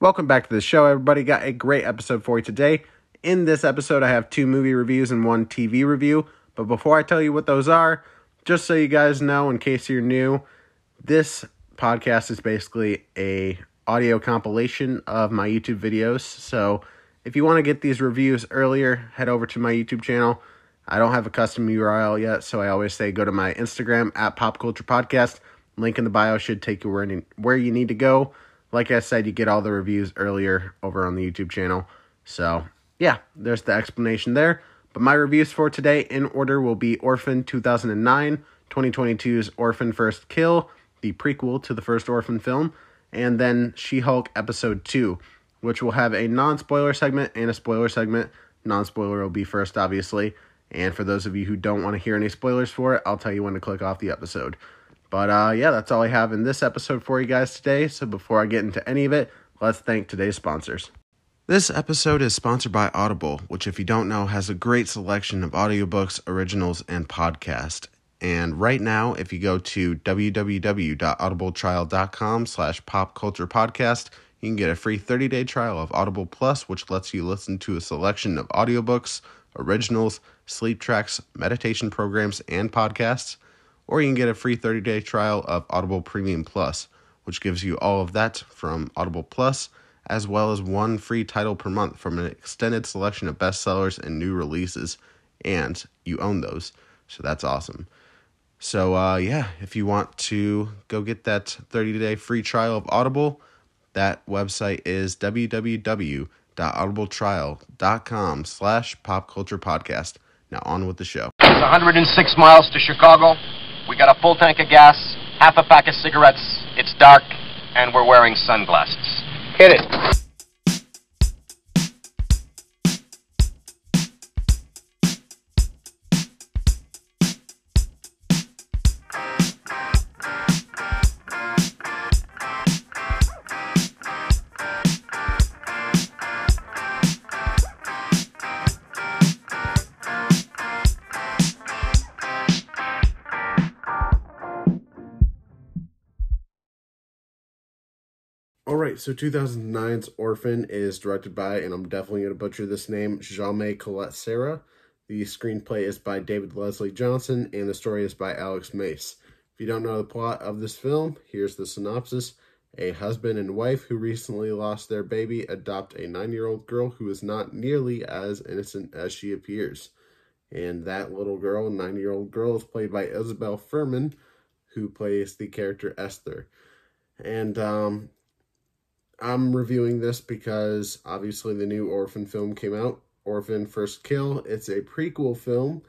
Welcome back to the show, everybody. Got a great episode for you today. In this episode, I have two movie reviews and one TV review. But before I tell you what those are, just so you guys know, in case you're new, this podcast is basically a audio compilation of my YouTube videos. So if you want to get these reviews earlier, head over to my YouTube channel. I don't have a custom URL yet, so I always say go to my Instagram at Pop Culture Podcast. Link in the bio should take you where, where you need to go. Like I said, you get all the reviews earlier over on the YouTube channel. So, yeah, there's the explanation there. But my reviews for today in order will be Orphan 2009, 2022's Orphan First Kill, the prequel to the first Orphan film, and then She Hulk Episode 2, which will have a non spoiler segment and a spoiler segment. Non spoiler will be first, obviously. And for those of you who don't want to hear any spoilers for it, I'll tell you when to click off the episode. But uh, yeah, that's all I have in this episode for you guys today. So before I get into any of it, let's thank today's sponsors. This episode is sponsored by Audible, which, if you don't know, has a great selection of audiobooks, originals, and podcasts. And right now, if you go to www.audibletrial.com slash popculturepodcast, you can get a free 30-day trial of Audible Plus, which lets you listen to a selection of audiobooks, originals, sleep tracks, meditation programs, and podcasts. Or you can get a free 30-day trial of Audible Premium Plus, which gives you all of that from Audible Plus, as well as one free title per month from an extended selection of bestsellers and new releases. And you own those, so that's awesome. So, uh, yeah, if you want to go get that 30 day free trial of Audible, that website is www.audibletrial.com slash popculturepodcast. Now, on with the show. It's 106 miles to Chicago. We got a full tank of gas, half a pack of cigarettes. It's dark, and we're wearing sunglasses. Hit it. All right, so 2009's Orphan is directed by, and I'm definitely going to butcher this name, Jaume Collet-Serra. The screenplay is by David Leslie Johnson, and the story is by Alex Mace. If you don't know the plot of this film, here's the synopsis. A husband and wife who recently lost their baby adopt a nine-year-old girl who is not nearly as innocent as she appears. And that little girl, nine-year-old girl, is played by Isabelle Fuhrman, who plays the character Esther. And um, I'm reviewing this because obviously the new Orphan film came out, Orphan First Kill. It's a prequel film,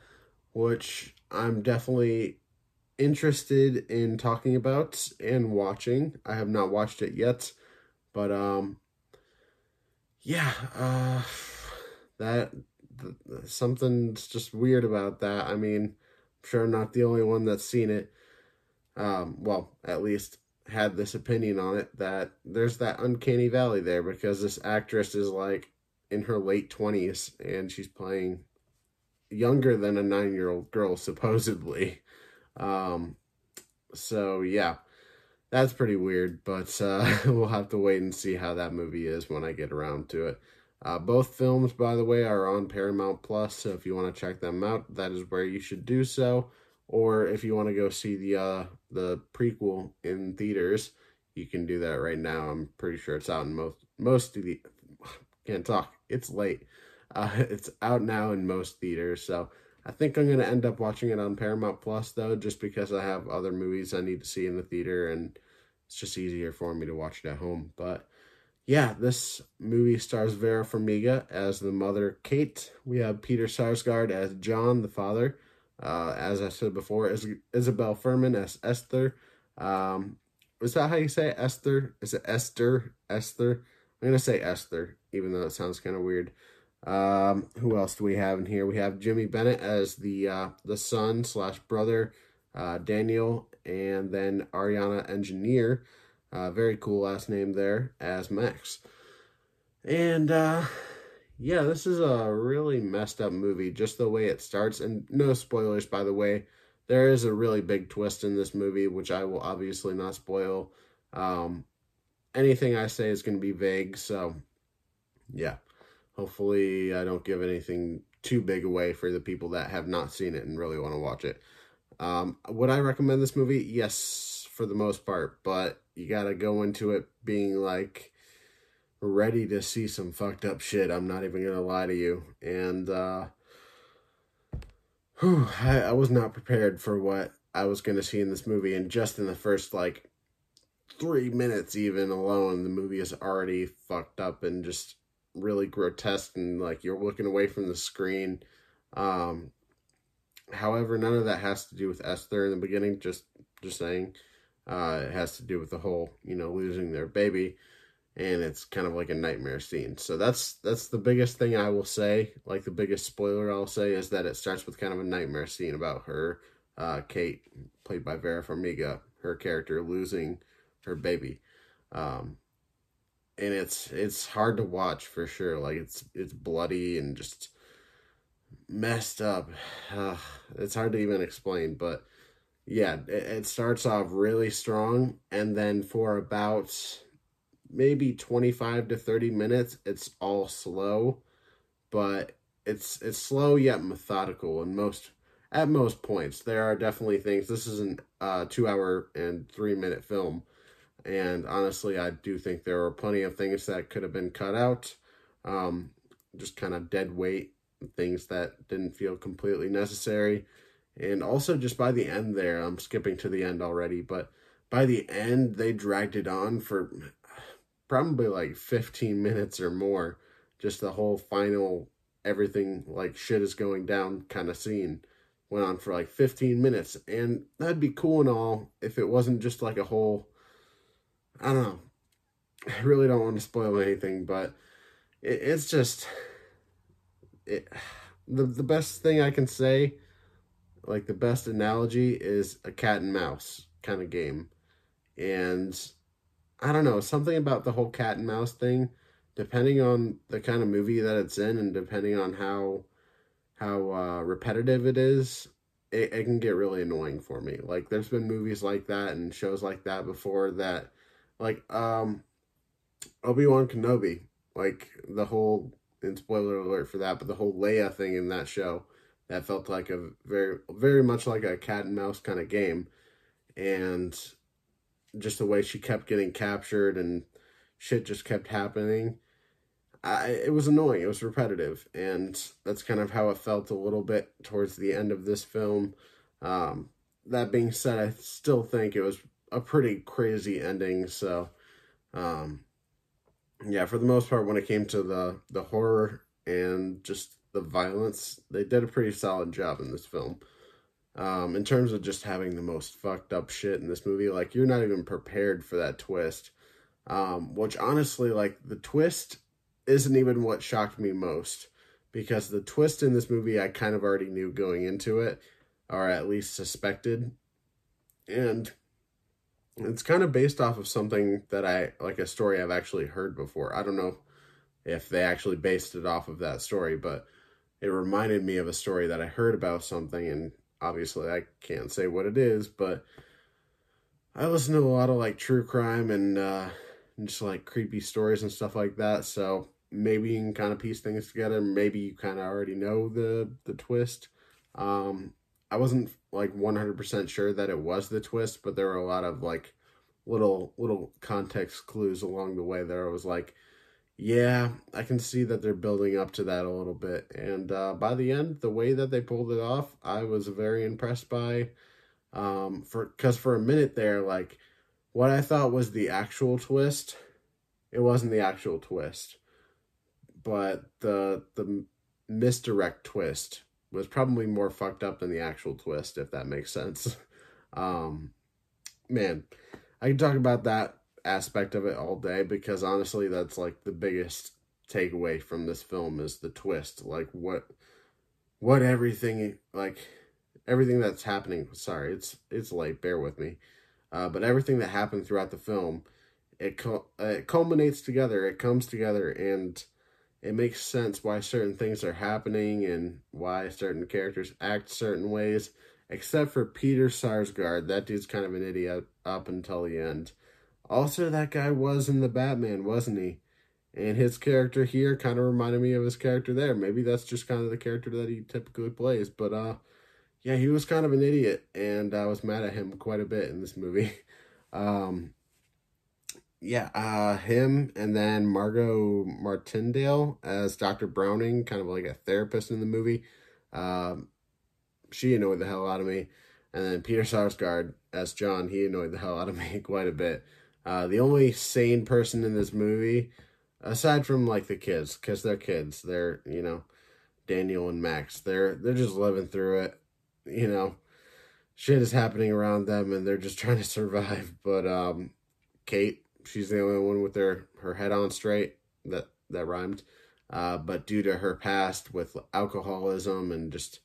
which I'm definitely interested in talking about and watching. I have not watched it yet, but um, yeah, uh, that something's just weird about that. I mean, I'm sure I'm not the only one that's seen it. Um, well, at least had this opinion on it that there's that uncanny valley there because this actress is like in her late 20s and she's playing younger than a nine year old girl, supposedly. Um, so, yeah, that's pretty weird, but uh, we'll have to wait and see how that movie is when I get around to it. Uh, both films, by the way, are on Paramount Plus, so if you want to check them out, that is where you should do so or if you want to go see the uh the prequel in theaters you can do that right now. I'm pretty sure it's out in most most of the can't talk. It's late. Uh it's out now in most theaters. So i think i'm going to end up watching it on paramount plus though just because i have other movies i need to see in the theater and it's just easier for me to watch it at home. But yeah, this movie stars Vera Farmiga as the mother, Kate. We have Peter Sarsgaard as John, the father. Uh, as I said before, is Isabelle Fuhrman as Esther. Um, is that how you say it? Esther? Is it Esther? Esther? I'm going to say Esther, even though it sounds kind of weird. Um, who else do we have in here? We have Jimmy Bennett as the uh, the son slash brother, uh, Daniel, and then Ariana Engineer, uh, very cool last name there, as Max. And uh, yeah, this is a really messed up movie, just the way it starts. And no spoilers, by the way. There is a really big twist in this movie, which I will obviously not spoil. Um, anything I say is going to be vague. So, yeah, hopefully I don't give anything too big away for the people that have not seen it and really want to watch it. Um, would I recommend this movie? Yes, for the most part, but you got to go into it being like ready to see some fucked up shit. I'm not even going to lie to you. And, uh, whew, I, I was not prepared for what I was going to see in this movie. And just in the first, like, three minutes even alone, the movie is already fucked up and just really grotesque and like you're looking away from the screen. Um, however, none of that has to do with Esther in the beginning. Just, just saying, uh, it has to do with the whole, you know, losing their baby, and it's kind of like a nightmare scene. So that's that's the biggest thing I will say. Like the biggest spoiler I'll say is that it starts with kind of a nightmare scene about her, uh, Kate, played by Vera Farmiga, her character losing her baby. Um, and it's it's hard to watch for sure. Like it's it's bloody and just messed up. Uh, it's hard to even explain, but yeah, it, it starts off really strong, and then for about maybe 25 to 30 minutes it's all slow but it's it's slow yet methodical and most at most points there are definitely things this is a uh, two hour and three minute film and honestly, I do think there are plenty of things that could have been cut out. Um, just kind of dead weight, things that didn't feel completely necessary. And also, just by the end there, I'm skipping to the end already, but by the end, they dragged it on for probably like 15 minutes or more. Just the whole final, everything like shit is going down kind of scene went on for like 15 minutes. And that'd be cool and all if it wasn't just like a whole I don't know. I really don't want to spoil anything, but it, it's just it. The the best thing I can say, like the best analogy, is a cat and mouse kind of game, and I don't know something about the whole cat and mouse thing. Depending on the kind of movie that it's in, and depending on how how uh, repetitive it is, it, it can get really annoying for me. Like there's been movies like that and shows like that before that like um Obi-Wan Kenobi, like the whole and spoiler alert for that, but the whole Leia thing in that show that felt like a very very much like a cat and mouse kind of game and just the way she kept getting captured and shit just kept happening I, it was annoying it was repetitive and that's kind of how it felt a little bit towards the end of this film um, that being said i still think it was a pretty crazy ending. So, um, yeah, for the most part, when it came to the the horror and just the violence, they did a pretty solid job in this film. Um, in terms of just having the most fucked up shit in this movie, like you're not even prepared for that twist. Um, which honestly, like the twist isn't even what shocked me most because the twist in this movie I kind of already knew going into it, or at least suspected. And it's kind of based off of something that I like a story I've actually heard before. I don't know if they actually based it off of that story, but it reminded me of a story that I heard about something and obviously I can't say what it is, but I listen to a lot of like true crime and uh just like creepy stories and stuff like that. So maybe you can kind of piece things together. Maybe you kind of already know the the twist. Um I wasn't like 100% sure that it was the twist, but there were a lot of like little little context clues along the way there. I was like, yeah, I can see that they're building up to that a little bit. And uh, by the end, the way that they pulled it off, I was very impressed by. Um, for because for a minute there, like what I thought was the actual twist, it wasn't the actual twist, but the the misdirect twist was probably more fucked up than the actual twist, if that makes sense. Um, man, I can talk about that aspect of it all day because honestly, that's like the biggest takeaway from this film is the twist. Like what, what everything like everything that's happening. Sorry, it's it's late. Bear with me. Uh, but everything that happened throughout the film, it uh, it culminates together. It comes together and it makes sense why certain things are happening and why certain characters act certain ways, except for Peter Sarsgaard. That dude's kind of an idiot up until the end. Also, that guy was in the Batman, wasn't he? And his character here kind of reminded me of his character there. Maybe that's just kind of the character that he typically plays. But uh, yeah, he was kind of an idiot, and I was mad at him quite a bit in this movie. Um, yeah, uh, him and then Margot Martindale as Dr. Browning, kind of like a therapist in the movie. Um, she annoyed the hell out of me. And then Peter Sarsgaard as John, he annoyed the hell out of me quite a bit. Uh, the only sane person in this movie, aside from like the kids, because they're kids, they're you know, Daniel and Max, they're they're just living through it, you know, shit is happening around them and they're just trying to survive. But um, Kate, she's the only one with their her head on straight. That that rhymed. Uh, but due to her past with alcoholism and just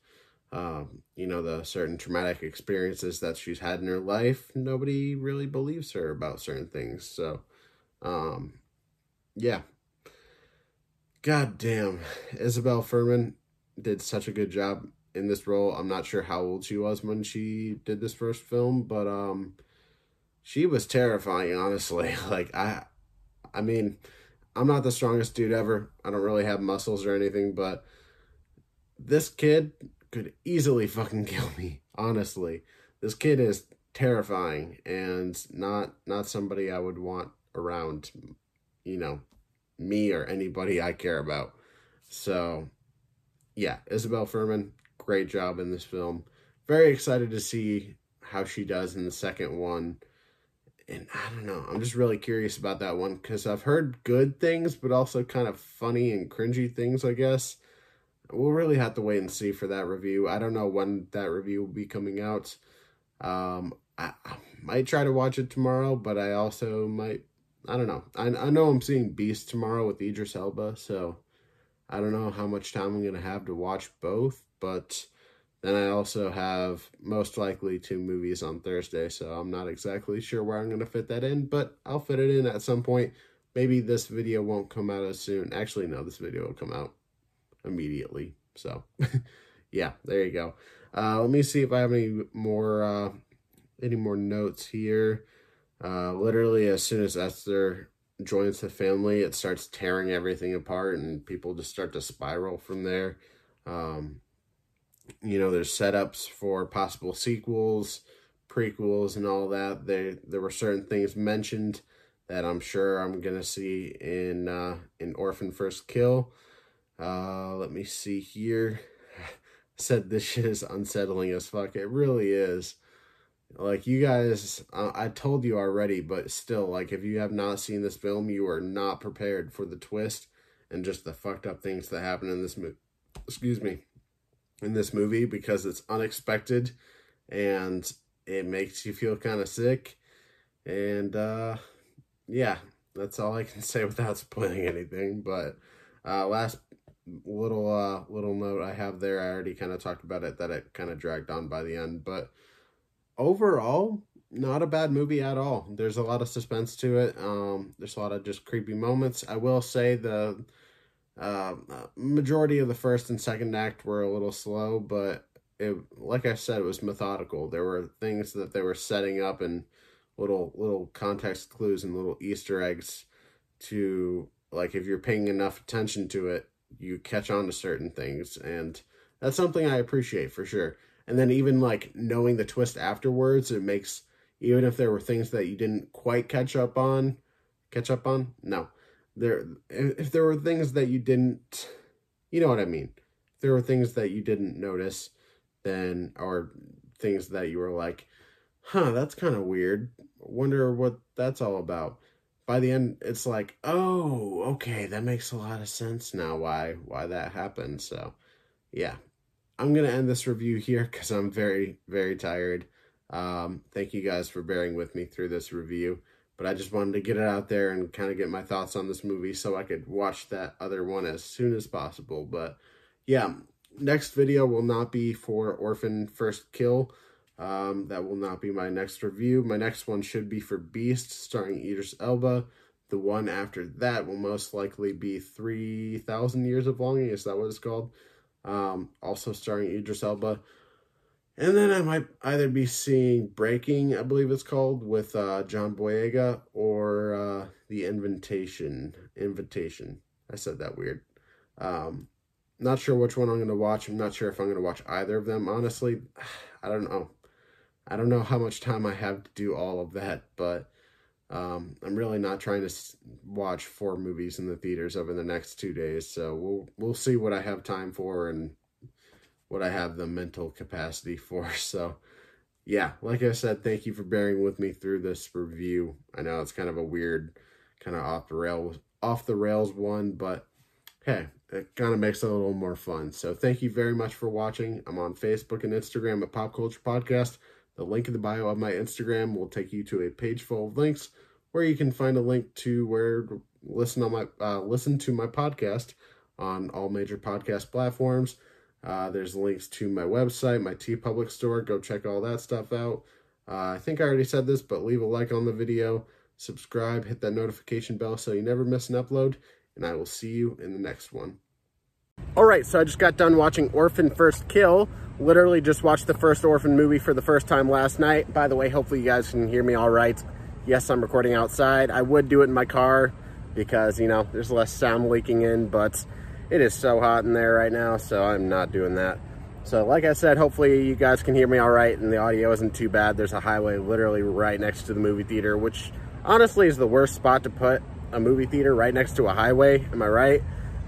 um, you know, the certain traumatic experiences that she's had in her life, nobody really believes her about certain things. So, um, yeah. God damn. Isabelle Fuhrman did such a good job in this role. I'm not sure how old she was when she did this first film, but, um, she was terrifying, honestly. Like, I, I mean, I'm not the strongest dude ever. I don't really have muscles or anything, but this kid could easily fucking kill me, honestly. This kid is terrifying and not not somebody I would want around, you know, me or anybody I care about. So, yeah, Isabelle Fuhrman, great job in this film. Very excited to see how she does in the second one. And I don't know, I'm just really curious about that one because I've heard good things, but also kind of funny and cringy things, I guess we'll really have to wait and see for that review. I don't know when that review will be coming out. Um, I, I might try to watch it tomorrow, but I also might. I don't know. I I know I'm seeing Beast tomorrow with Idris Elba, so I don't know how much time I'm gonna have to watch both. But then I also have most likely two movies on Thursday, so I'm not exactly sure where I'm gonna fit that in, but I'll fit it in at some point. Maybe this video won't come out as soon. Actually, no, this video will come out immediately. So, yeah, there you go. Uh, let me see if I have any more uh, any more notes here. Uh, literally, as soon as Esther joins the family, it starts tearing everything apart, and people just start to spiral from there. Um, you know, there's setups for possible sequels, prequels, and all that. There, there were certain things mentioned that I'm sure I'm gonna see in uh, in Orphan First Kill. Uh, let me see here. Said this shit is unsettling as fuck. It really is. Like you guys, uh, I told you already, but still, like if you have not seen this film, you are not prepared for the twist and just the fucked up things that happen in this movie. Excuse me, in this movie because it's unexpected and it makes you feel kind of sick. And uh, yeah, that's all I can say without spoiling anything. But uh, last little uh little note I have there. I already kind of talked about it that it kind of dragged on by the end, but overall, not a bad movie at all. There's a lot of suspense to it. Um, there's a lot of just creepy moments. I will say the uh, majority of the first and second act were a little slow, but it, like I said, it was methodical. There were things that they were setting up and little little context clues and little Easter eggs to like if you're paying enough attention to it, you catch on to certain things and that's something I appreciate for sure. And then even like knowing the twist afterwards, it makes even if there were things that you didn't quite catch up on, catch up on, no. There if there were things that you didn't you know what I mean. If there were things that you didn't notice, then or things that you were like, "Huh, that's kind of weird. Wonder what that's all about." By the end it's like oh okay that makes a lot of sense now why why that happened. So yeah. I'm gonna end this review here because i'm very very tired. Um thank you guys for bearing with me through this review but i just wanted to get it out there and kind of get my thoughts on this movie so i could watch that other one as soon as possible but yeah next video will not be for orphan first kill um, that will not be my next review. My next one should be for Beast, starring Idris Elba. The one after that will most likely be 3,000 Years of Longing. Is that what it's called? Um, also starring Idris Elba. And then I might either be seeing Breaking, I believe it's called, with uh, John Boyega, or uh, The Invitation. Invitation. I said that weird. Um, not sure which one I'm going to watch. I'm not sure if I'm going to watch either of them. Honestly, I don't know. I don't know how much time I have to do all of that, but um, I'm really not trying to watch four movies in the theaters over the next two days. So we'll we'll see what I have time for and what I have the mental capacity for. So yeah, like I said, thank you for bearing with me through this review. I know it's kind of a weird, kind of off the rails, off the rails one, but hey, it kind of makes it a little more fun. So thank you very much for watching. I'm on Facebook and Instagram at Pop Culture Podcast. The link in the bio of my Instagram will take you to a page full of links where you can find a link to where listen on my uh, listen to my podcast on all major podcast platforms. Uh, there's links to my website, my TeePublic store. Go check all that stuff out. Uh, I think I already said this, but leave a like on the video, subscribe, hit that notification bell so you never miss an upload, and I will see you in the next one. All right, so I just got done watching Orphan First Kill. Literally just watched the first Orphan movie for the first time last night. By the way, hopefully you guys can hear me all right. Yes, I'm recording outside. I would do it in my car because, you know, there's less sound leaking in, but it is so hot in there right now, so I'm not doing that. So like I said, hopefully you guys can hear me all right and the audio isn't too bad. There's a highway literally right next to the movie theater, which honestly is the worst spot to put a movie theater right next to a highway. Am I right?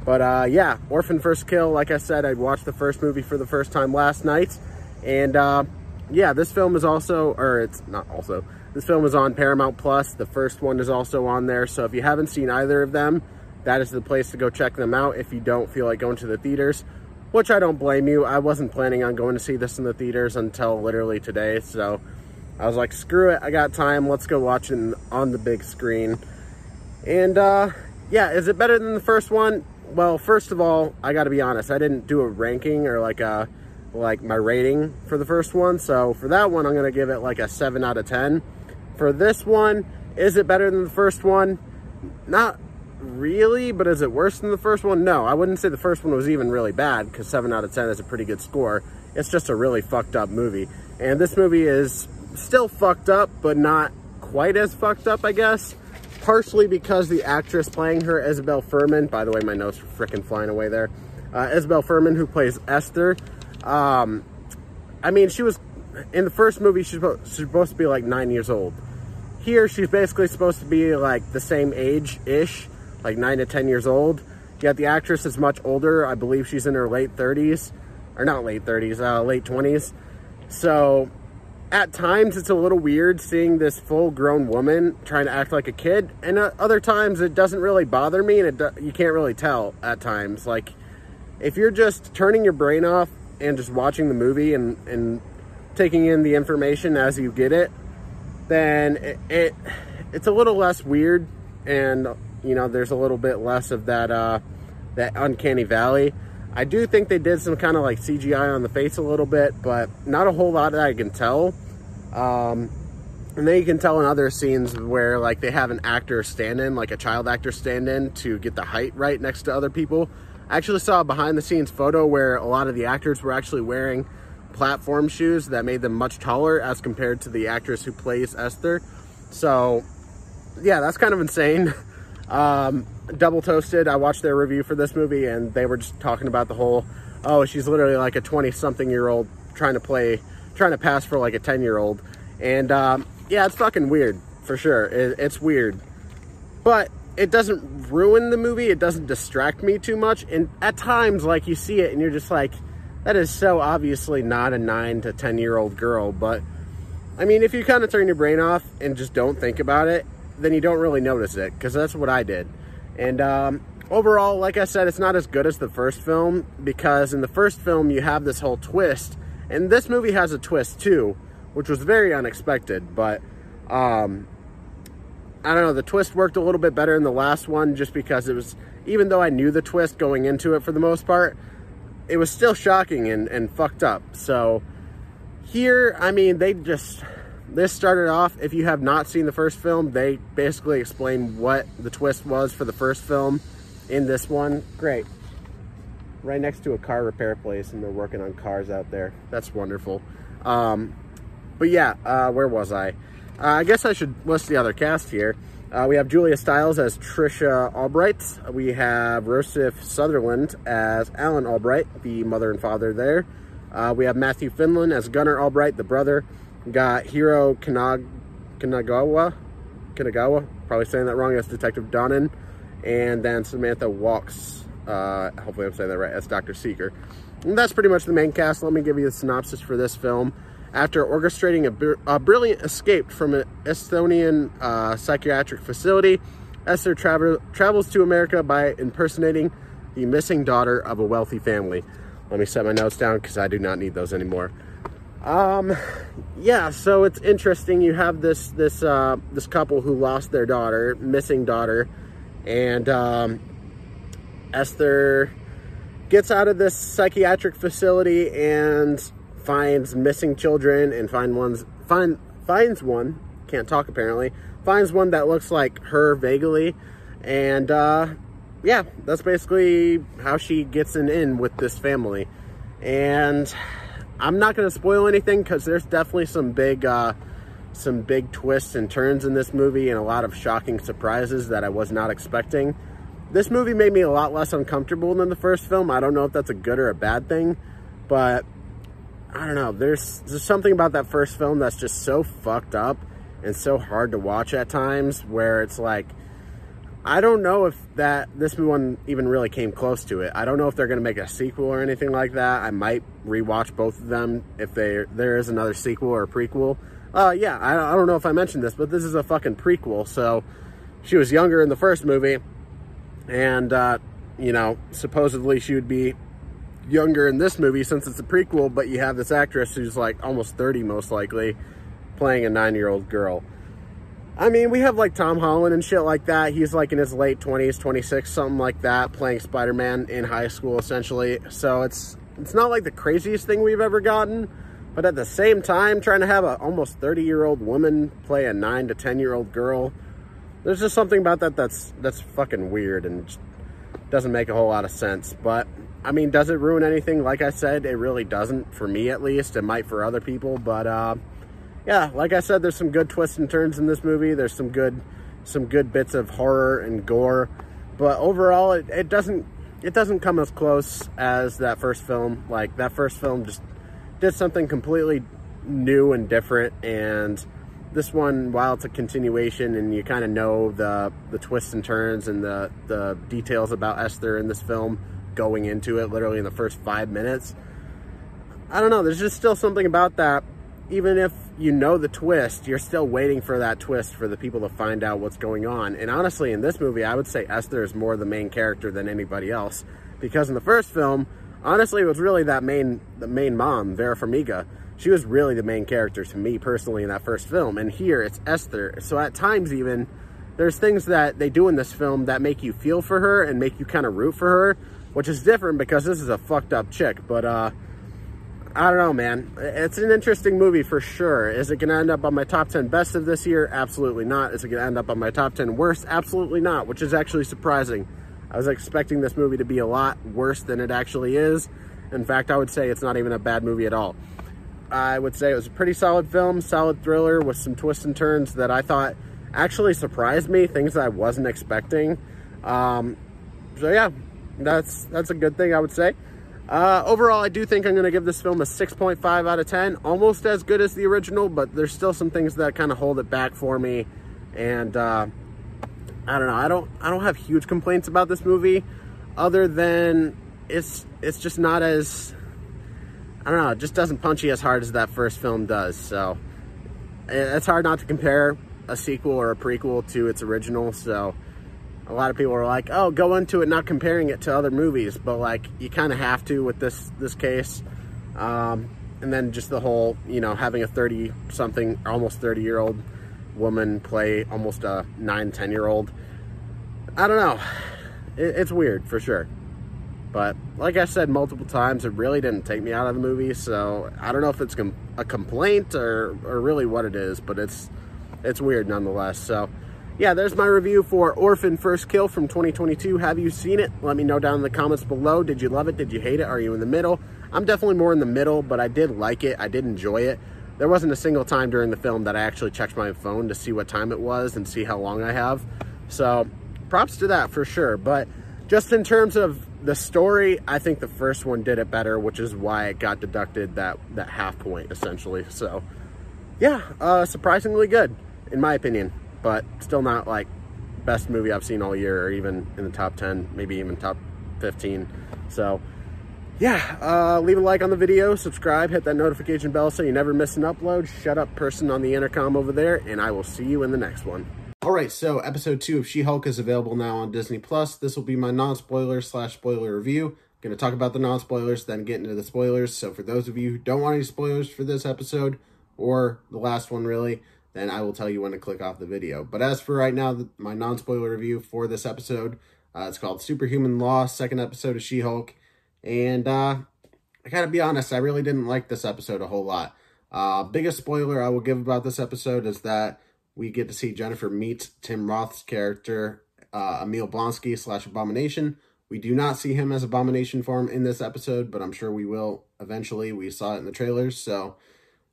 But uh, yeah, Orphan First Kill, like I said, I watched the first movie for the first time last night. And uh, yeah, this film is also, or it's not also, this film is on Paramount Plus. The first one is also on there. So if you haven't seen either of them, that is the place to go check them out if you don't feel like going to the theaters, which I don't blame you. I wasn't planning on going to see this in the theaters until literally today. So I was like, screw it, I got time. Let's go watch it on the big screen. And uh, yeah, is it better than the first one? Well, first of all, I got to be honest. I didn't do a ranking or like a like my rating for the first one. So for that one, I'm going to give it like a 7 out of 10. For this one, is it better than the first one? Not really, but is it worse than the first one? No, I wouldn't say the first one was even really bad because 7 out of 10 is a pretty good score. It's just a really fucked up movie. And this movie is still fucked up, but not quite as fucked up, I guess partially because the actress playing her, Isabelle Fuhrman, by the way, my nose freaking flying away there, uh, Isabelle Fuhrman, who plays Esther, um, I mean, she was, in the first movie, she's supposed to be like nine years old. Here, she's basically supposed to be like the same age-ish, like nine to 10 years old. Yet the actress is much older. I believe she's in her late 30s, or not late 30s, uh, late 20s. So at times it's a little weird seeing this full grown woman trying to act like a kid and uh, other times it doesn't really bother me and it you can't really tell at times. Like if you're just turning your brain off and just watching the movie and and taking in the information as you get it then it, it it's a little less weird and you know there's a little bit less of that uh that uncanny valley I do think they did some kind of like CGI on the face a little bit, but not a whole lot that I can tell. Um, and then you can tell in other scenes where like they have an actor stand in, like a child actor stand in to get the height right next to other people. I actually saw a behind the scenes photo where a lot of the actors were actually wearing platform shoes that made them much taller as compared to the actress who plays Esther. So yeah, that's kind of insane. Um, Double Toasted, I watched their review for this movie and they were just talking about the whole, oh, she's literally like a 20 something year old trying to play, trying to pass for like a 10 year old. And um, yeah, it's fucking weird for sure. It, it's weird. But it doesn't ruin the movie. It doesn't distract me too much. And at times, like you see it and you're just like, that is so obviously not a nine to 10 year old girl. But I mean, if you kind of turn your brain off and just don't think about it, then you don't really notice it because that's what I did. And um, overall, like I said, it's not as good as the first film because in the first film you have this whole twist. And this movie has a twist too, which was very unexpected. But um, I don't know, the twist worked a little bit better in the last one just because it was, even though I knew the twist going into it for the most part, it was still shocking and, and fucked up. So here, I mean, they just this started off, if you have not seen the first film, they basically explain what the twist was for the first film in this one. Great. Right next to a car repair place and they're working on cars out there. That's wonderful. Um, but yeah, uh, where was I? Uh, I guess I should list the other cast here. Uh, we have Julia Stiles as Trisha Albright. We have Rossif Sutherland as Alan Albright, the mother and father there. Uh, we have Matthew Finlan as Gunnar Albright, the brother. Got Hiro Kanag Kanagawa, Kanagawa, probably saying that wrong, as Detective Donnan. And then Samantha Walkes, uh, hopefully I'm saying that right, as Dr. Segar. And that's pretty much the main cast. Let me give you the synopsis for this film. After orchestrating a, br a brilliant escape from an Estonian uh, psychiatric facility, Esther tra travels to America by impersonating the missing daughter of a wealthy family. Let me set my notes down because I do not need those anymore. Um, yeah, so it's interesting. You have this this uh, this couple who lost their daughter, missing daughter, and um, Esther gets out of this psychiatric facility and finds missing children and find one's find finds one can't talk apparently finds one that looks like her vaguely and uh yeah that's basically how she gets an in with this family and i'm not going to spoil anything because there's definitely some big uh some big twists and turns in this movie and a lot of shocking surprises that i was not expecting this movie made me a lot less uncomfortable than the first film i don't know if that's a good or a bad thing but I don't know. There's there's something about that first film that's just so fucked up and so hard to watch at times where it's like I don't know if that this one even really came close to it. I don't know if they're going to make a sequel or anything like that. I might rewatch both of them if they there is another sequel or prequel. Uh yeah, I, I don't know if I mentioned this, but this is a fucking prequel. So she was younger in the first movie and uh you know, supposedly she would be younger in this movie since it's a prequel, but you have this actress who's like almost 30 most likely playing a nine-year-old girl. I mean, we have like Tom Holland and shit like that. He's like in his late 20s, 26, something like that, playing Spider-Man in high school essentially. So it's it's not like the craziest thing we've ever gotten, but at the same time, trying to have a almost 30-year-old woman play a 9 to 10-year-old girl, there's just something about that that's that's fucking weird and doesn't make a whole lot of sense. But I mean, does it ruin anything? Like I said, it really doesn't, for me at least. It might for other people, but uh, yeah, like I said, there's some good twists and turns in this movie. There's some good, some good bits of horror and gore, but overall, it, it doesn't, it doesn't come as close as that first film. Like that first film just did something completely new and different, and this one, while it's a continuation and you kind of know the the twists and turns and the the details about Esther in this film going into it literally in the first five minutes. I don't know, there's just still something about that. Even if you know the twist, you're still waiting for that twist for the people to find out what's going on. And honestly, in this movie, I would say Esther is more the main character than anybody else. Because in the first film, honestly, it was really that main, the main mom, Vera Farmiga. She was really the main character to me personally in that first film. And here, it's Esther. So at times even, there's things that they do in this film that make you feel for her and make you kind of root for her which is different because this is a fucked up chick. But uh, I don't know, man. It's an interesting movie for sure. Is it going to end up on my top 10 best of this year? Absolutely not. Is it going to end up on my top 10 worst? Absolutely not, which is actually surprising. I was expecting this movie to be a lot worse than it actually is. In fact, I would say it's not even a bad movie at all. I would say it was a pretty solid film, solid thriller with some twists and turns that I thought actually surprised me, things that I wasn't expecting. Um, so yeah, that's that's a good thing, I would say. Uh, overall, I do think I'm going to give this film a 6.5 out of 10. Almost as good as the original, but there's still some things that kind of hold it back for me. And uh, I don't know. I don't I don't have huge complaints about this movie, other than it's it's just not as I don't know. It just doesn't punch you as hard as that first film does. So it's hard not to compare a sequel or a prequel to its original. So a lot of people are like, oh, go into it not comparing it to other movies, but like you kind of have to with this this case. Um, and then just the whole, you know, having a 30 something, almost 30 year old woman play almost a 9, 10 year old. I don't know. It, it's weird for sure. But like I said multiple times, it really didn't take me out of the movie. So I don't know if it's com a complaint or, or really what it is, but it's it's weird nonetheless. So yeah, there's my review for Orphan First Kill from 2022. Have you seen it? Let me know down in the comments below. Did you love it? Did you hate it? Are you in the middle? I'm definitely more in the middle, but I did like it. I did enjoy it. There wasn't a single time during the film that I actually checked my phone to see what time it was and see how long I have. So props to that for sure. But just in terms of the story, I think the first one did it better, which is why it got deducted that, that half point essentially. So yeah, uh, surprisingly good in my opinion, but still not like best movie I've seen all year or even in the top 10, maybe even top 15. So yeah, uh, leave a like on the video, subscribe, hit that notification bell so you never miss an upload. Shut up person on the intercom over there, and I will see you in the next one. All right, so episode two of She-Hulk is available now on Disney+. Plus. This will be my non-spoiler slash spoiler review. I'm going to talk about the non-spoilers, then get into the spoilers. So for those of you who don't want any spoilers for this episode, or the last one really, then I will tell you when to click off the video. But as for right now, my non-spoiler review for this episode, uh, it's called Superhuman Law, second episode of She-Hulk. And uh, I gotta be honest, I really didn't like this episode a whole lot. Uh, biggest spoiler I will give about this episode is that we get to see Jennifer meet Tim Roth's character, uh, Emil Blonsky slash Abomination. We do not see him as Abomination form in this episode, but I'm sure we will eventually. We saw it in the trailers, so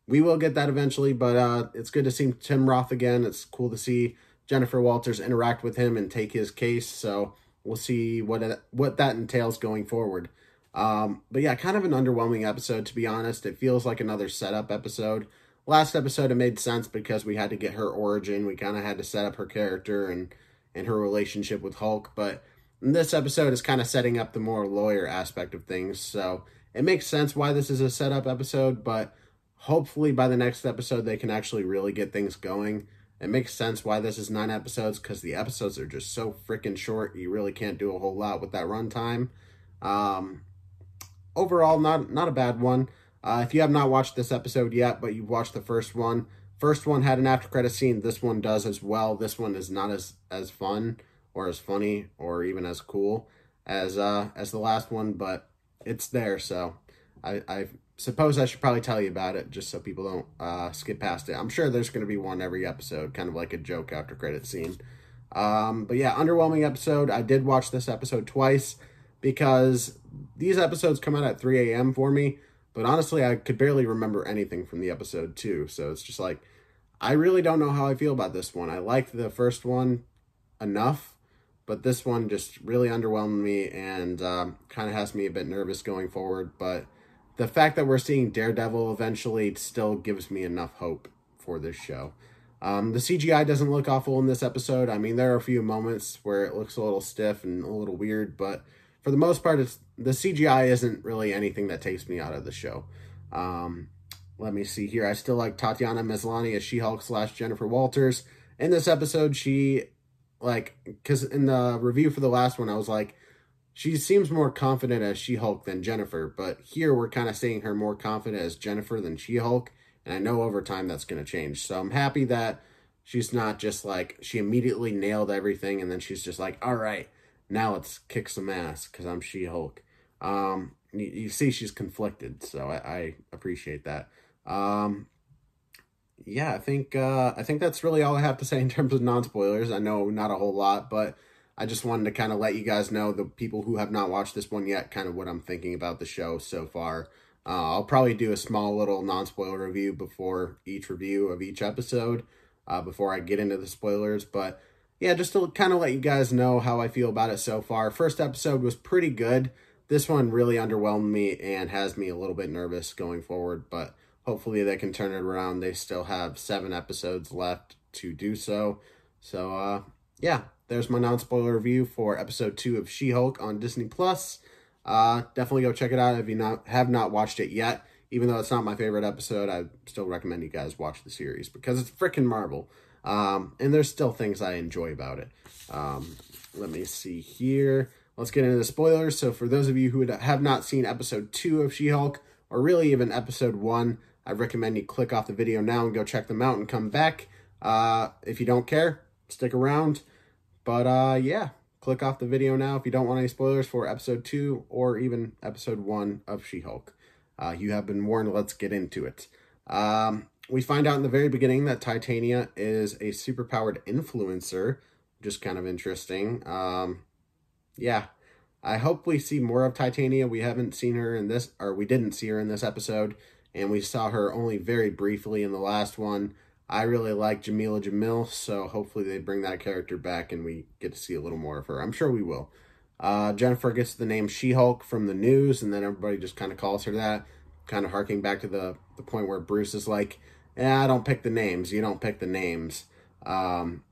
we will get that eventually. But uh, it's good to see Tim Roth again. It's cool to see Jennifer Walters interact with him and take his case. So we'll see what what that entails going forward. Um, but yeah, kind of an underwhelming episode, to be honest. It feels like another setup episode. Last episode, it made sense because we had to get her origin. We kind of had to set up her character and, and her relationship with Hulk. But this episode is kind of setting up the more lawyer aspect of things. So it makes sense why this is a setup episode, but hopefully by the next episode, they can actually really get things going. It makes sense why this is nine episodes because the episodes are just so freaking short. You really can't do a whole lot with that runtime. Um, overall, not not a bad one. Uh, if you have not watched this episode yet, but you've watched the first one, first one had an after credit scene. This one does as well. This one is not as as fun or as funny or even as cool as uh as the last one, but it's there. So I I suppose I should probably tell you about it just so people don't uh, skip past it. I'm sure there's going to be one every episode, kind of like a joke after credit scene. Um, but yeah, underwhelming episode. I did watch this episode twice because these episodes come out at 3 a.m. for me, but honestly, I could barely remember anything from the episode too. So it's just like, I really don't know how I feel about this one. I liked the first one enough, but this one just really underwhelmed me and um, kind of has me a bit nervous going forward. But the fact that we're seeing Daredevil eventually still gives me enough hope for this show. Um, the CGI doesn't look awful in this episode. I mean, there are a few moments where it looks a little stiff and a little weird, but for the most part, it's the CGI isn't really anything that takes me out of the show. Um, let me see here. I still like Tatiana Maslany as She-Hulk slash Jennifer Walters. In this episode, she, like, because in the review for the last one, I was like, she seems more confident as She-Hulk than Jennifer. But here, we're kind of seeing her more confident as Jennifer than She-Hulk. And I know over time that's going to change. So I'm happy that she's not just like, she immediately nailed everything. And then she's just like, all right, now let's kick some ass because I'm She-Hulk. Um, you, you, see she's conflicted, so I, I appreciate that. Um, yeah, I think uh, I think that's really all I have to say in terms of non-spoilers. I know not a whole lot, but I just wanted to kind of let you guys know, the people who have not watched this one yet, kind of what I'm thinking about the show so far. Uh, I'll probably do a small little non-spoiler review before each review of each episode, uh, before I get into the spoilers, but yeah, just to kind of let you guys know how I feel about it so far. First episode was pretty good. This one really underwhelmed me and has me a little bit nervous going forward, but hopefully they can turn it around. They still have seven episodes left to do so. So, uh, yeah, there's my non-spoiler review for episode two of She-Hulk on Disney+. Plus. Uh, definitely go check it out if you not have not watched it yet. Even though it's not my favorite episode, I still recommend you guys watch the series because it's freaking Marvel. Um, and there's still things I enjoy about it. Um, let me see here. Let's get into the spoilers. So for those of you who have not seen episode 2 of She-Hulk, or really even episode 1, I recommend you click off the video now and go check them out and come back. Uh, if you don't care, stick around. But uh, yeah, click off the video now if you don't want any spoilers for episode 2 or even episode 1 of She-Hulk. Uh, you have been warned. Let's get into it. Um, we find out in the very beginning that Titania is a superpowered influencer, just kind of interesting. Um, yeah, I hope we see more of Titania. We haven't seen her in this, or we didn't see her in this episode, and we saw her only very briefly in the last one. I really like Jameela Jamil, so hopefully they bring that character back and we get to see a little more of her. I'm sure we will. Uh, Jennifer gets the name She-Hulk from the news, and then everybody just kind of calls her that, kind of harking back to the, the point where Bruce is like, yeah, I don't pick the names. You don't pick the names. Um,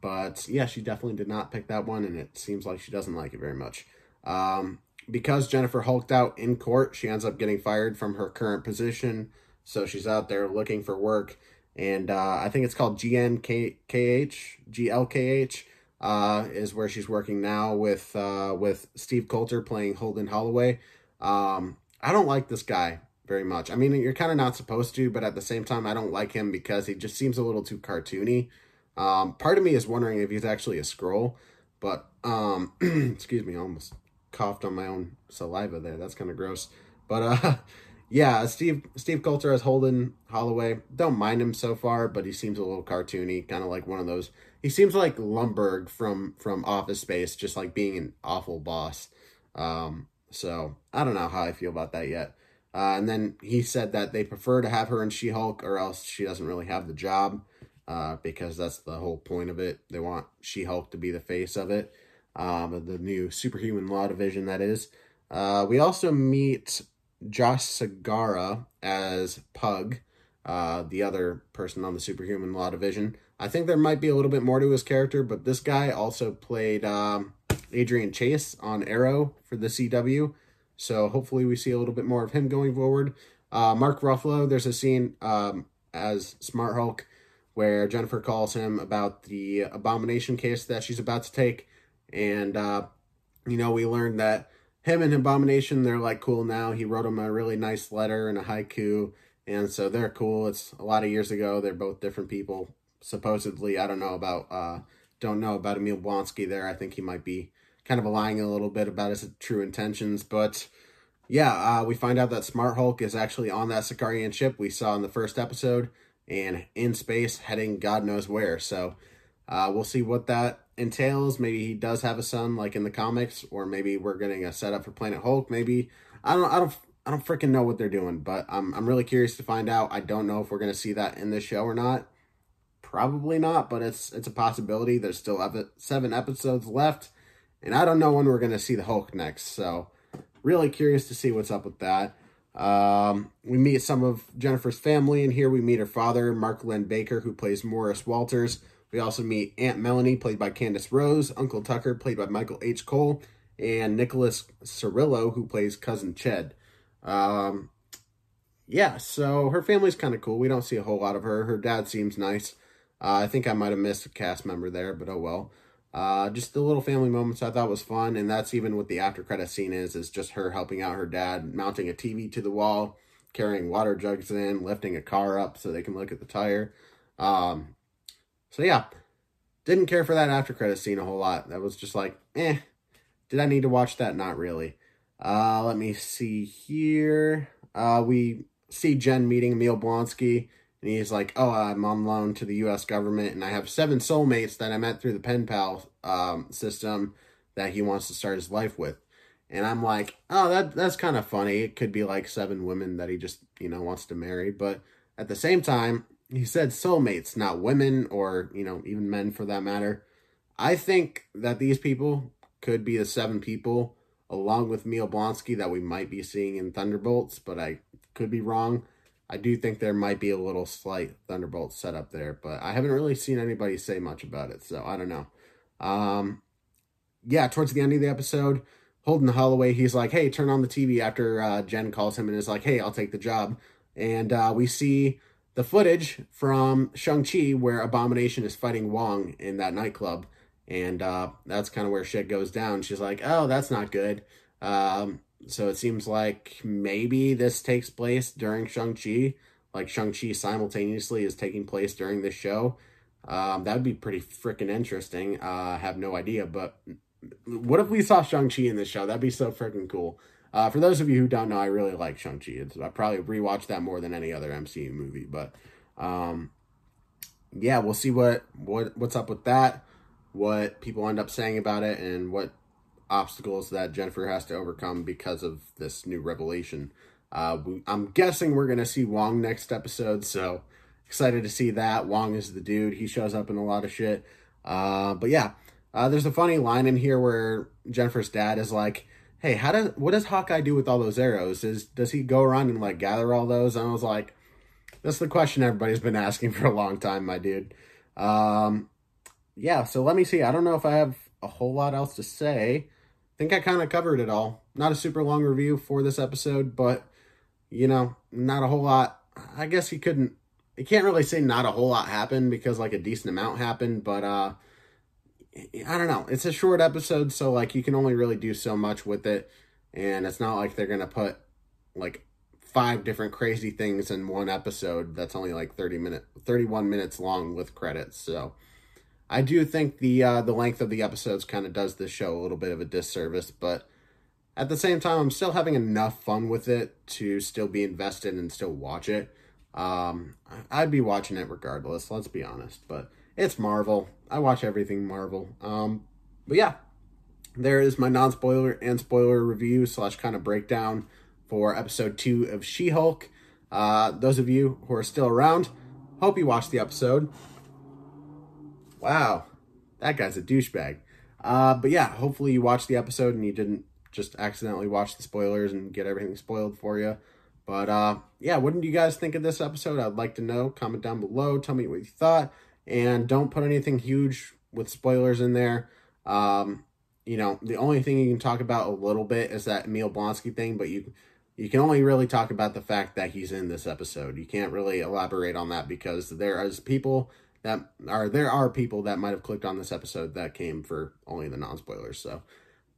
but yeah, she definitely did not pick that one, and it seems like she doesn't like it very much. Um, because Jennifer hulked out in court, she ends up getting fired from her current position. So she's out there looking for work. And uh, I think it's called GNKH, GLKH, uh, is where she's working now with uh, with Steve Coulter playing Holden Holliway. Um, I don't like this guy very much. I mean, you're kind of not supposed to, but at the same time, I don't like him because he just seems a little too cartoony. Um, part of me is wondering if he's actually a Skrull, but um, excuse me, I almost coughed on my own saliva there. That's kind of gross. But uh, yeah, Steve Steve Coulter as Holden Holliway. Don't mind him so far, but he seems a little cartoony, kind of like one of those. He seems like Lumbergh from from Office Space, just like being an awful boss. Um, so I don't know how I feel about that yet. Uh, and then he said that they prefer to have her in She Hulk, or else she doesn't really have the job, uh, because that's the whole point of it. They want She Hulk to be the face of it, um, the new superhuman law division that is. Uh, we also meet Josh Segarra as Pug, uh, the other person on the superhuman law division. I think there might be a little bit more to his character, but this guy also played um, Adrian Chase on Arrow for the CW. So hopefully we see a little bit more of him going forward. Uh, Mark Ruffalo, there's a scene um, as Smart Hulk where Jennifer calls him about the Abomination case that she's about to take. And, uh, you know, we learned that him and Abomination, they're like cool now. He wrote him a really nice letter and a haiku. And so they're cool. It's a lot of years ago. They're both different people. Supposedly, I don't know about, uh, don't know about Emil Blonsky there. I think he might be kind of lying a little bit about his true intentions. But yeah, uh, we find out that Smart Hulk is actually on that Sakaaran ship we saw in the first episode and in space heading God knows where. So uh, we'll see what that entails. Maybe he does have a son like in the comics, or maybe we're getting a setup for Planet Hulk. Maybe I don't I don't I don't freaking know what they're doing, but I'm I'm really curious to find out. I don't know if we're gonna see that in this show or not. Probably not, but it's it's a possibility. There's still seven episodes left. And I don't know when we're to see the Hulk next. So really curious to see what's up with that. Um, we meet some of Jennifer's family, and here we meet her father, Mark Linn-Baker, who plays Morris Walters. We also meet Aunt Melanie, played by Candice Rose, Uncle Tucker, played by Michael H. Cole, and Nicholas Cirillo, who plays Cousin Ched. Um, yeah, so her family's kind of cool. We don't see a whole lot of her. Her dad seems nice. Uh, I think I might have missed a cast member there, but oh well. Uh, just the little family moments I thought was fun, and that's even what the after credit scene is, is just her helping out her dad, mounting a TV to the wall, carrying water jugs in, lifting a car up so they can look at the tire. Um, so yeah, didn't care for that after credit scene a whole lot. That was just like, eh, did I need to watch that? Not really. Uh, let me see here. Uh, we see Jen meeting Emil Blonsky and he's like, "Oh, I'm on loan to the U.S. government, and I have seven soulmates that I met through the pen pal um, system that he wants to start his life with." And I'm like, "Oh, that that's kind of funny. It could be like seven women that he just you know wants to marry." But at the same time, he said soulmates, not women or you know even men for that matter. I think that these people could be the seven people along with Emil Blonsky that we might be seeing in Thunderbolts, but I could be wrong. I do think there might be a little slight Thunderbolt setup there, but I haven't really seen anybody say much about it, so I don't know. Um, yeah, towards the end of the episode, Holden Holliway, he's like, hey, turn on the TV after uh, Jen calls him and is like, hey, I'll take the job. And uh, we see the footage from Shang-Chi where Abomination is fighting Wong in that nightclub. And uh, that's kind of where shit goes down. She's like, oh, that's not good. Um, so it seems like maybe this takes place during Shang-Chi. Like Shang-Chi simultaneously is taking place during this show. Um, that would be pretty freaking interesting. Uh, I have no idea, but what if we saw Shang-Chi in this show? That'd be so freaking cool. Uh, for those of you who don't know, I really like Shang-Chi. I probably rewatch that more than any other MCU movie, but um, yeah, we'll see what, what what's up with that, what people end up saying about it, and what obstacles that Jennifer has to overcome because of this new revelation. Uh, we, I'm guessing we're going to see Wong next episode, so excited to see that. Wong is the dude. He shows up in a lot of shit. Uh, but yeah, uh, there's a funny line in here where Jennifer's dad is like, "Hey, how does what does Hawkeye do with all those arrows? Is does he go around and like gather all those?" And I was like, "That's the question everybody's been asking for a long time, my dude." Um, yeah, so let me see. I don't know if I have a whole lot else to say. I think I kind of covered it all. Not a super long review for this episode, but you know, not a whole lot. I guess you couldn't you can't really say not a whole lot happened because like a decent amount happened, but uh I don't know. It's a short episode, so like you can only really do so much with it, and it's not like they're gonna put like five different crazy things in one episode that's only like 30 minute 31 minutes long with credits. So I do think the uh the length of the episodes kind of does this show a little bit of a disservice, but at the same time I'm still having enough fun with it to still be invested and still watch it. Um I'd be watching it regardless, let's be honest, but it's Marvel. I watch everything Marvel. Um, but yeah, there is my non spoiler and spoiler review slash kind of breakdown for episode two of She Hulk. Uh, those of you who are still around, hope you watched the episode. Wow, that guy's a douchebag. Uh, but yeah, hopefully you watched the episode and you didn't just accidentally watch the spoilers and get everything spoiled for you. But uh, yeah, what did you guys think of this episode? I'd like to know. Comment down below. Tell me what you thought and don't put anything huge with spoilers in there. Um, you know, the only thing you can talk about a little bit is that Emil Blonsky thing, but you you can only really talk about the fact that he's in this episode. You can't really elaborate on that because there is people that are there are people that might have clicked on this episode that came for only the non spoilers. So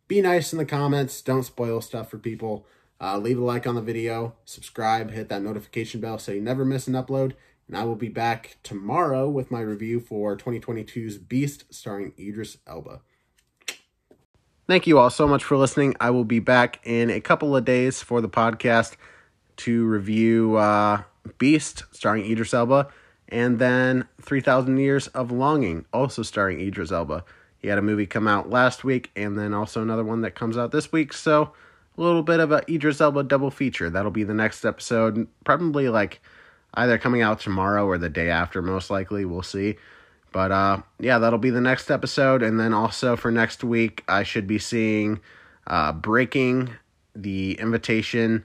be nice in the comments. Don't spoil stuff for people. Uh, leave a like on the video, subscribe, hit that notification bell so you never miss an upload. And I will be back tomorrow with my review for 2022's Beast starring Idris Elba. Thank you all so much for listening. I will be back in a couple of days for the podcast to review uh, Beast starring Idris Elba and then 3000 Years of Longing also starring Idris Elba. He had a movie come out last week and then also another one that comes out this week. So a little bit of a Idris Elba double feature. That'll be the next episode. Probably like either coming out tomorrow or the day after, most likely. We'll see. But uh, yeah, that'll be the next episode. And then also for next week, I should be seeing uh, Breaking the Invitation.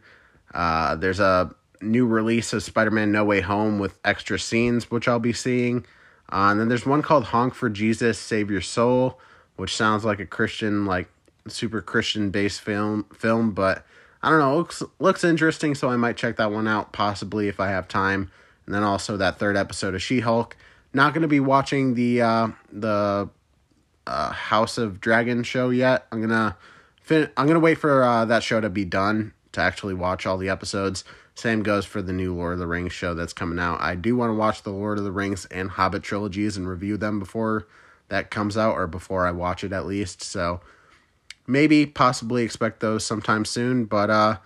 Uh, there's a new release of Spider Man No Way Home with extra scenes, which I'll be seeing. Uh, and then there's one called Honk for Jesus, Save Your Soul, which sounds like a Christian, like super Christian based film, film, but I don't know, looks looks interesting, so I might check that one out possibly if I have time. And then also that third episode of She-Hulk. Not going to be watching the uh, the uh, House of Dragon show yet. I'm gonna fin- I'm gonna wait for uh, that show to be done to actually watch all the episodes. Same goes for the new Lord of the Rings show that's coming out. I do want to watch the Lord of the Rings and Hobbit trilogies and review them before that comes out or before I watch it at least. So maybe possibly expect those sometime soon but uh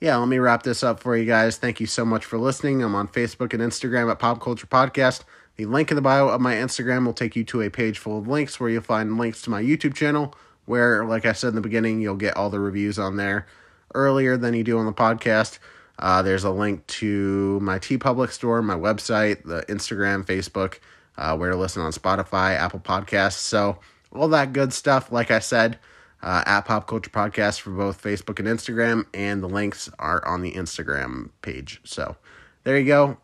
yeah let me wrap this up for you guys. Thank you so much for listening. I'm on facebook and instagram at pop culture podcast. The link in the bio of my instagram will take you to a page full of links where you'll find links to my youtube channel where like i said in the beginning you'll get all the reviews on there earlier than you do on the podcast. Uh, there's a link to my TeePublic store my website the instagram facebook uh, where to listen on spotify apple podcasts. So all that good stuff like i said uh, at Pop Culture Podcast for both Facebook and Instagram, and the links are on the Instagram page. So there you go.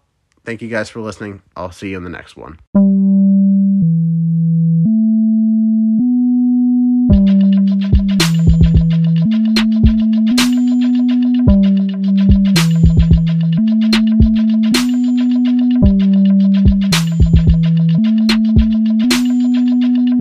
Thank you guys for listening. I'll see you in the next one.